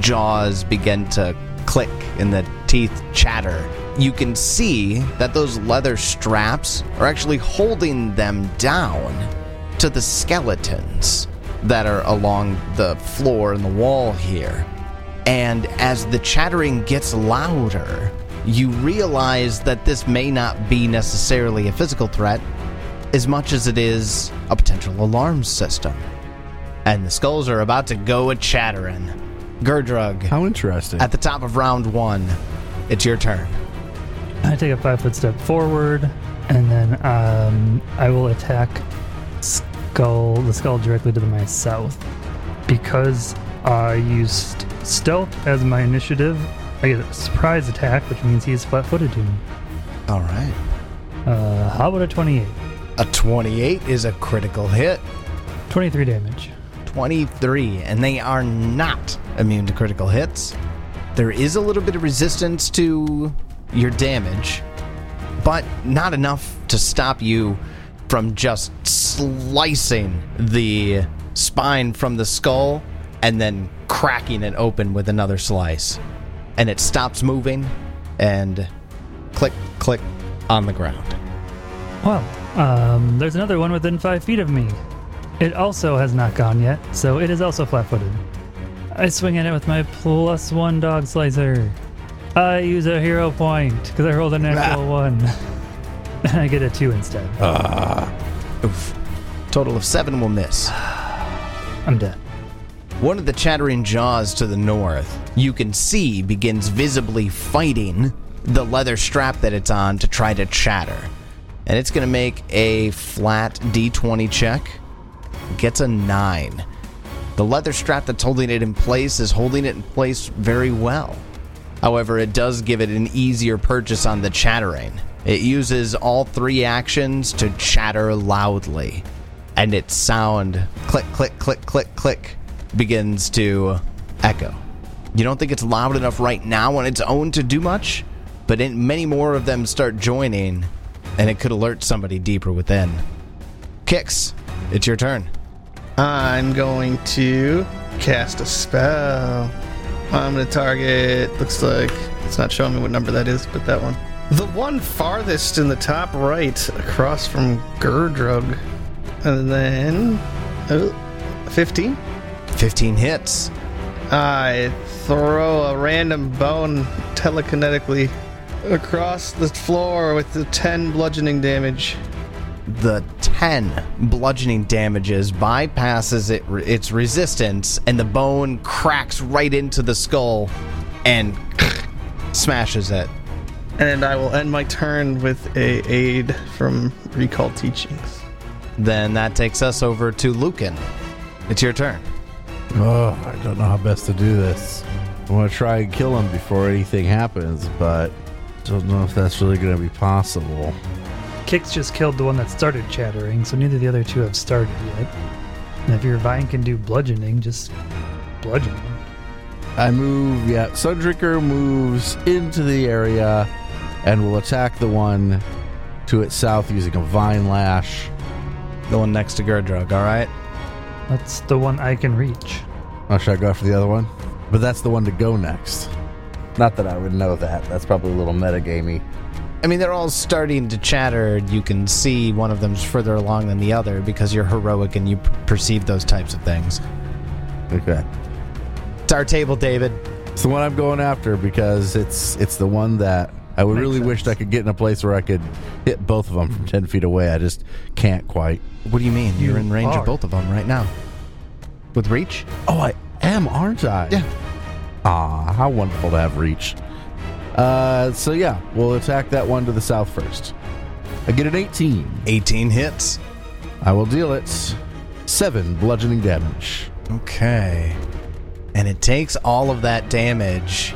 jaws begin to click and the teeth chatter, you can see that those leather straps are actually holding them down to the skeletons that are along the floor and the wall here. And as the chattering gets louder, you realize that this may not be necessarily a physical threat as much as it is a potential alarm system. And the skulls are about to go a chattering. Gerdrug. How interesting. at the top of round one, it's your turn. I take a five foot step forward, and then um, I will attack skull the skull directly to my south. Because I used stealth as my initiative, I get a surprise attack, which means he's flat footed to me. All right. Uh, how about a 28? A 28 is a critical hit. 23 damage. 23, and they are not immune to critical hits. There is a little bit of resistance to your damage, but not enough to stop you from just slicing the spine from the skull and then cracking it open with another slice. And it stops moving and click, click on the ground. Well, um, there's another one within five feet of me. It also has not gone yet, so it is also flat footed. I swing at it with my plus one dog slicer. I use a hero point because I rolled a natural one. I get a two instead. Uh, oof. Total of seven will miss. I'm dead. One of the chattering jaws to the north, you can see, begins visibly fighting the leather strap that it's on to try to chatter. And it's going to make a flat d20 check. Gets a 9. The leather strap that's holding it in place is holding it in place very well. However, it does give it an easier purchase on the chattering. It uses all three actions to chatter loudly, and its sound click, click, click, click, click begins to echo. You don't think it's loud enough right now on its own to do much, but many more of them start joining, and it could alert somebody deeper within. Kix, it's your turn. I'm going to cast a spell. I'm going to target. Looks like it's not showing me what number that is, but that one. The one farthest in the top right, across from Gurdrug. And then. Uh, oh, 15? 15 hits. I throw a random bone telekinetically across the floor with the 10 bludgeoning damage. The 10 bludgeoning damages bypasses it, its resistance, and the bone cracks right into the skull and smashes it. And I will end my turn with a aid from Recall Teachings. Then that takes us over to Lucan. It's your turn. Oh, I don't know how best to do this. I want to try and kill him before anything happens, but don't know if that's really going to be possible. Kix just killed the one that started chattering, so neither of the other two have started yet. And if your vine can do bludgeoning, just bludgeon them. I move, yeah. Sundrinker moves into the area and will attack the one to its south using a vine lash. The one next to Gerdrug, all right? That's the one I can reach. Oh, should I go after the other one? But that's the one to go next. Not that I would know that. That's probably a little metagamey. I mean, they're all starting to chatter. You can see one of them's further along than the other because you're heroic and you p- perceive those types of things. Okay. It's our table, David. It's the one I'm going after because it's it's the one that I would really sense. wished I could get in a place where I could hit both of them from 10 feet away. I just can't quite. What do you mean? You're You in range are. of both of them right now. With reach? Oh, I am, aren't I? Yeah. Ah, how wonderful to have reach. Uh, so yeah, we'll attack that one to the south first. I get an 18. 18 hits. I will deal it seven bludgeoning damage. Okay. And it takes all of that damage,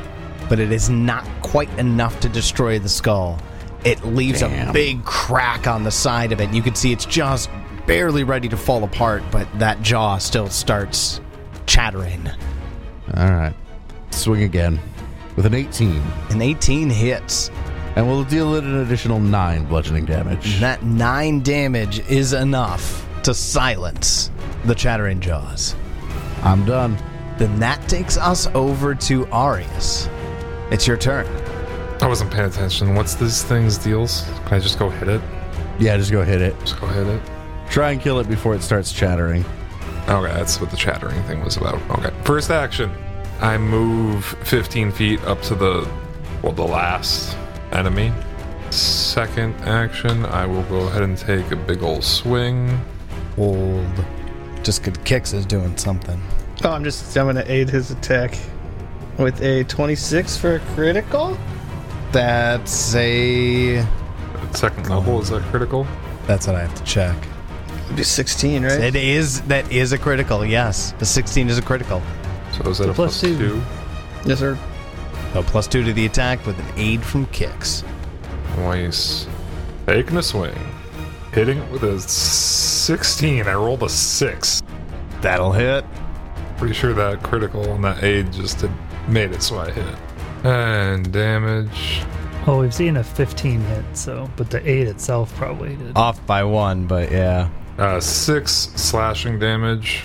but it is not quite enough to destroy the skull. It leaves a big crack on the side of it. You can see it's just barely ready to fall apart, but that jaw still starts chattering. All right, swing again with an 18, An 18 hits. and we'll deal it an additional nine bludgeoning damage. That 9 damage is enough to silence the chattering jaws. I'm done. Then that takes us over to Arius. It's your turn. I wasn't paying attention. What's this thing's deals? Can I just go hit it? Yeah, just go hit it. Just go hit it. Try and kill it before it starts chattering. Okay, that's what the chattering thing was about. Okay. First action. I move 15 feet up to the well, the last enemy. Second action, I will go ahead and take a big old swing. Old. Just good Kix is doing something. Oh, I'm just. I'm gonna aid his attack with a 26 for a critical. That's a. Second level, is that critical? That's what I have to check. It'd be 16, right? It is. That is a critical. Yes, the 16 is a critical. So is that a plus plus two. two? Yes, sir. A plus two to the attack with an aid from Kix. Nice. Taking a swing. Hitting it with a 16. I rolled a 6. That'll hit. Pretty sure that critical and that aid just had made it so I hit. And damage. Well, we've seen a 15 hit, so but the 8 itself probably did. Off by one, but yeah. Uh, 6 slashing damage.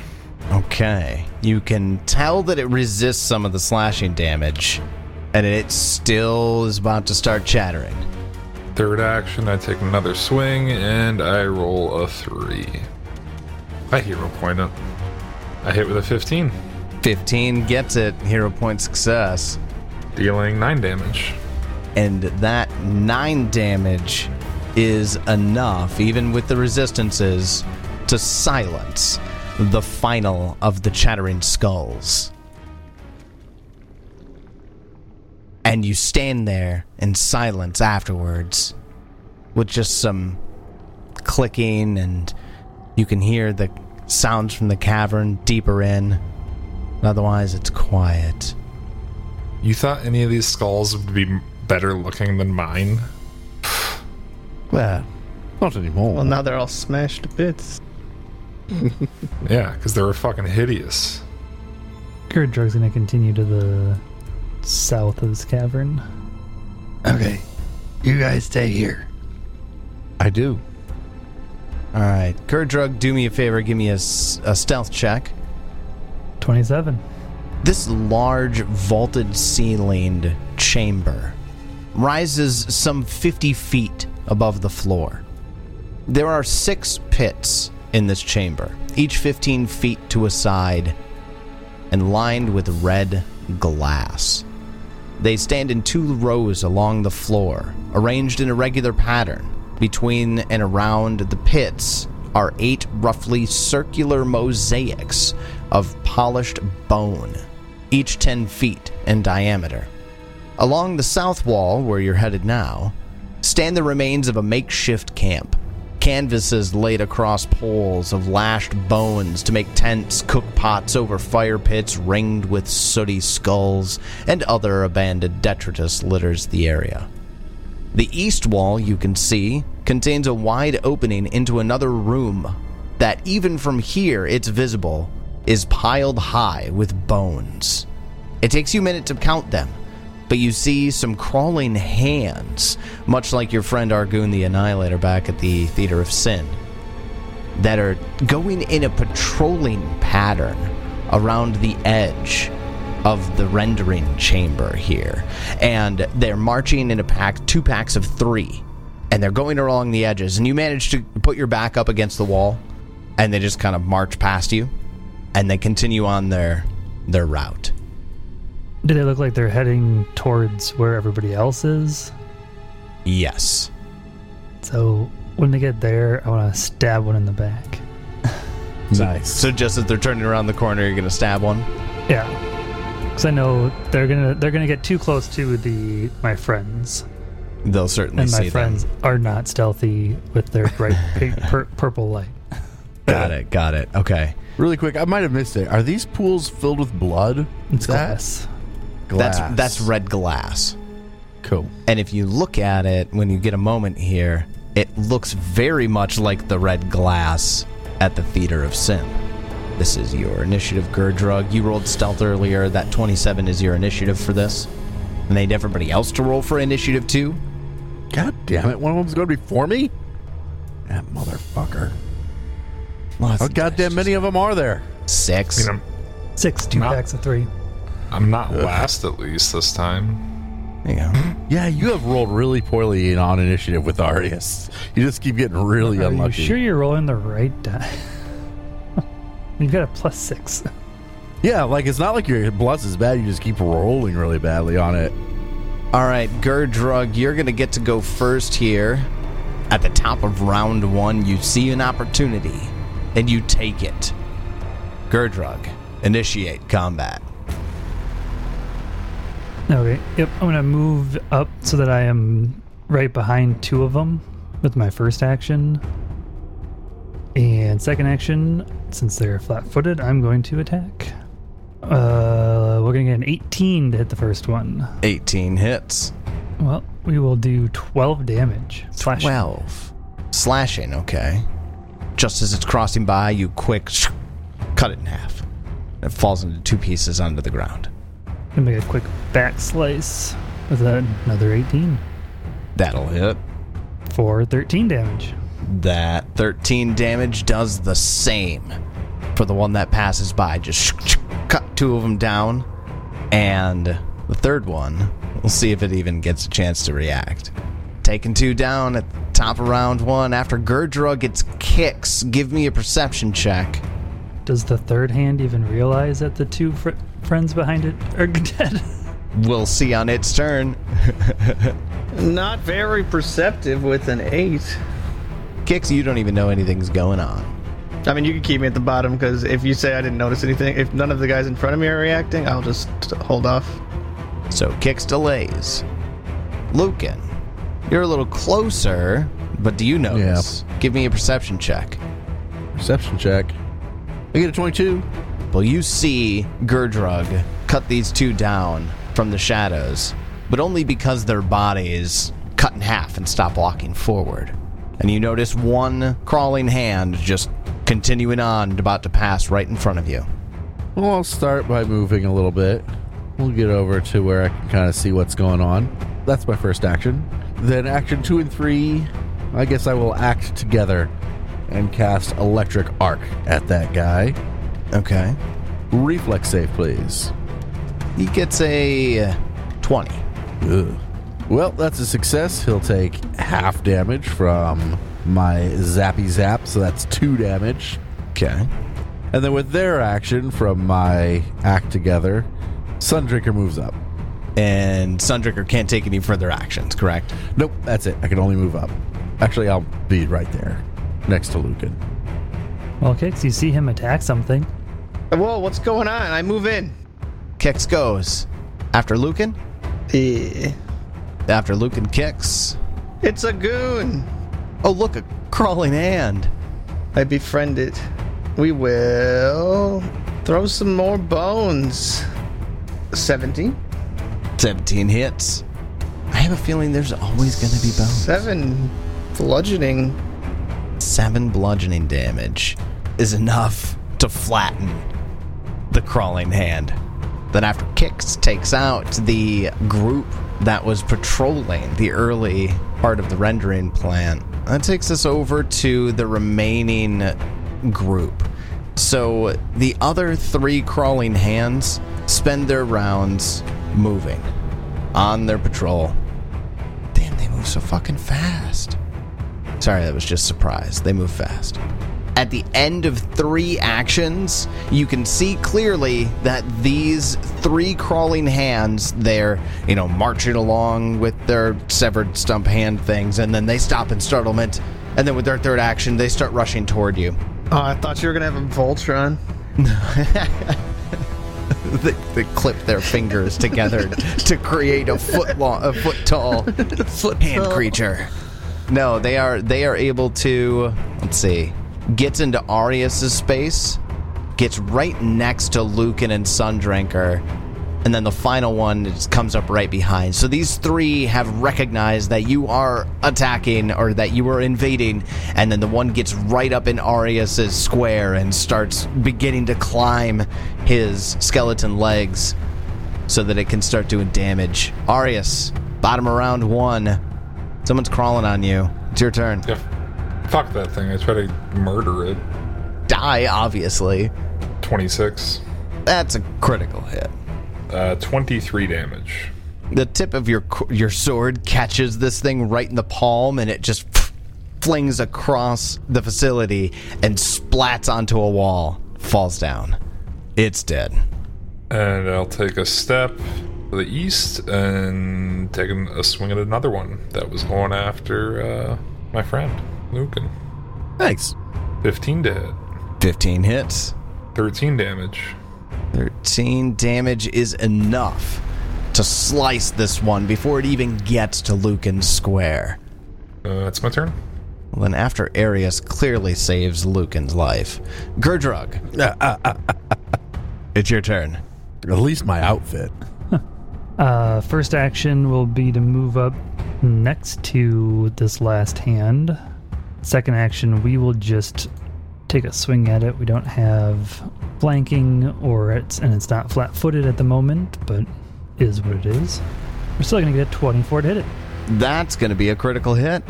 Okay. You can tell that it resists some of the slashing damage, and it still is about to start chattering. Third action, I take another swing and I roll a 3. I hero point up. I hit with a 15, 15 gets it. Hero point success. dealing 9 damage. and that nine damage is enough, even with the resistances, to silence the final of the chattering skulls. And you stand there in silence afterwards, with just some clicking, and you can hear the sounds from the cavern deeper in. Otherwise, it's quiet. You thought any of these skulls would be better looking than mine? Well, not anymore. Well, now they're all smashed to bits. Yeah, because they were fucking hideous. Gurdrug's gonna continue to the south of this cavern. Okay, you guys stay here. I do. All right, Gurdrug, do me a favor. Give me a, a stealth check. 27. This large vaulted ceilinged chamber rises some 50 feet above the floor. There are six pits in this chamber, each 15 feet to a side and lined with red glass. They stand in two rows along the floor, arranged in a regular pattern. Between and around the pits are eight roughly circular mosaics of polished bone, each 10 feet in diameter. Along the south wall, where you're headed now, stand the remains of a makeshift camp. Canvases laid across poles of lashed bones to make tents, cook pots over fire pits ringed with sooty skulls, and other abandoned detritus litters the area. The east wall, you can see, contains a wide opening into another room that, even from here, it's visible, is piled high with bones. It takes you a minute to count them, but you see some crawling hands, much like your friend Argoon the Annihilator back at the Theater of Sin, that are going in a patrolling pattern around the edge of the rendering chamber here. And they're marching in a pack, two packs of three, and they're going along the edges. And you manage to put your back up against the wall, and they just kind of march past you, and they continue on their their route. Do they look like they're heading towards where everybody else is? Yes. So when they get there, I want to stab one in the back. Nice. So just as they're turning around the corner, you're gonna stab one. Yeah, because I know they're gonna they're gonna get too close to the my friends, They'll certainly and see my them. friends are not stealthy with their bright pink, pur- purple light. Got it. Got it. Okay. Really quick, I might have missed it. Are these pools filled with blood? It's That- glass. Glass. That's that's red glass. Cool. And if you look at it when you get a moment here, it looks very much like the red glass at the Theater of Sin. This is your initiative, Gurdrug. You rolled stealth earlier. That 27 is your initiative for this. And they need everybody else to roll for initiative too. God damn it! One of them's going to be for me. That motherfucker. Well, that's How goddamn many of them are there? Six. I mean, Six two Not- packs of three. I'm, I'm not last at least this time. There you go. Yeah, you have rolled really poorly on initiative with Arius. You just keep getting really Are unlucky. you sure you're rolling the right die? You've got a plus six. Yeah, like it's not like your plus is bad. You just keep rolling really badly on it. All right, Gerdrug, you're going to get to go first here. At the top of round one, you see an opportunity, and you take it. Gerdrug, initiate combat. Okay. Yep. I'm gonna move up so that I am right behind two of them with my first action. And second action, since they're flat-footed, I'm going to attack. Uh, we're gonna get an 18 to hit the first one. 18 hits. Well, we will do 12 damage. Slash. 12. Slashing, okay. Just as it's crossing by, you quick cut it in half. It falls into two pieces onto the ground. Gonna make a quick back slice with another 18 That'll hit. for 13 damage. That 13 damage does the same for the one that passes by. Just cut two of them down. And the third one, we'll see if it even gets a chance to react. Taking two down at the top of round one. After Gurdrug gets Kix, give me a perception check. Does the third hand even realize that the two fr- friends behind it are dead? We'll see on its turn. Not very perceptive with an eight. Kix, you don't even know anything's going on. I mean, you can keep me at the bottom because if you say I didn't notice anything, if none of the guys in front of me are reacting, I'll just hold off. So Kix delays. Lucan, you're a little closer, but do you notice? Give me a perception check. Perception check. I get a 22. Well, you see Gerdrug cut these two down from the shadows, but only because their bodies cut in half and stop walking forward. And you notice one crawling hand just continuing on, about to pass right in front of you. Well, I'll start by moving a little bit. We'll get over to where I can kind of see what's going on. That's my first action. Then action two and three, I guess I will act together and cast electric arc at that guy. Okay. Reflex save, please. He gets a uh, 20. Ugh. Well, that's a success. He'll take half damage from my zappy zap, so that's two damage. Okay. And then with their action from my act together, Sundrinker moves up. And Sundrinker can't take any further actions, correct? Nope, that's it. I can only move up. Actually, I'll be right there, next to Lucan. Well, Kix, you see him attack something. Whoa, what's going on? I move in. Kix goes. After Lucan? Eh, After Lucan Kix. It's a goon. Oh, look, a crawling hand. I befriend it. We will throw some more bones. 17? 17 hits. I have a feeling there's always going to be bones. Seven bludgeoning. Seven bludgeoning damage is enough to flatten the crawling hand. Then, after Kix, takes out the group that was patrolling the early part of the rendering plant, that takes us over to the remaining group. So, the other three crawling hands spend their rounds moving on their patrol. Damn, they move so fucking fast. Sorry, that was just surprise. They move fast. At the end of three actions, you can see clearly that these three crawling hands, they're, you know, marching along with their severed stump hand things, and then they stop in startlement. And then with their third action, they start rushing toward you. Oh, I thought you were going to have a Voltron. they, they clip their fingers together to create a foot long, a foot tall foot hand creature. No, they are they are able to let's see, gets into Arius's space, gets right next to Lucan and Sundrinker, and then the final one just comes up right behind. So these three have recognized that you are attacking or that you are invading, and then the one gets right up in Arius's square and starts beginning to climb his skeleton legs so that it can start doing damage. Arius, bottom of round one. Someone's crawling on you. It's your turn. Yeah, fuck that thing. I try to murder it. Die, obviously. 26. That's a critical hit. Uh, 23 damage. The tip of your your sword catches this thing right in the palm, and it just flings across the facility and splats onto a wall. Falls down. It's dead. And I'll take a step to the east and take a swing at another one that was going after uh, my friend, Lucan. Thanks. 15 to hit. 15 hits. 13 damage. 13 damage is enough to slice this one before it even gets to Lucan square. Uh, that's my turn. Well, then, after Arius clearly saves Lucan's life, Gerdrug, it's your turn. At least my outfit. Uh, first action will be to move up next to this last hand. Second action, we will just take a swing at it. We don't have flanking, or it's and it's not flat-footed at the moment, but is what it is. We're still gonna get a 24 to hit it. That's going to be a critical hit.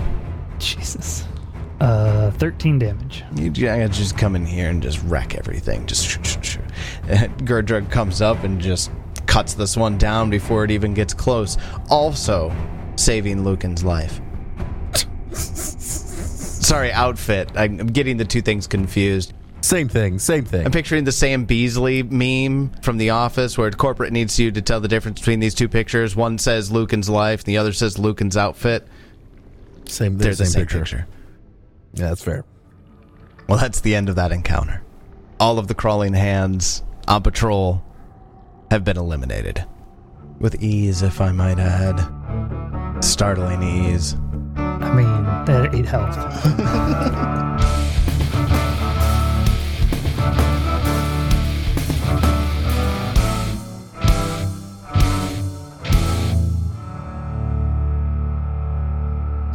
Jesus. Uh, 13 damage. You gotta just come in here and just wreck everything. Just Gerdrug comes up and just cuts this one down before it even gets close. Also, saving Lucan's life. Sorry, outfit. I'm I'm getting the two things confused. Same thing, same thing. I'm picturing the Pam Beesly meme from The Office where corporate needs you to tell the difference between these two pictures. One says Lucan's life, and the other says Lucan's outfit. Same, They're same, the same picture. picture. Yeah, that's fair. Well, that's the end of that encounter. All of the crawling hands on patrol have been eliminated. With ease, if I might add. Startling ease. I mean, had 8 health.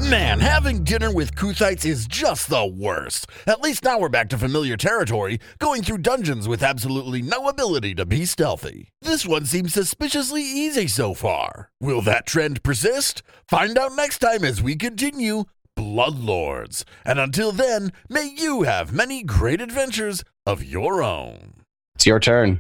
Man, having dinner with Kuthites is just the worst. At least now we're back to familiar territory, going through dungeons with absolutely no ability to be stealthy. This one seems suspiciously easy so far. Will that trend persist? Find out next time as we continue Blood Lords. And until then, may you have many great adventures of your own. It's your turn.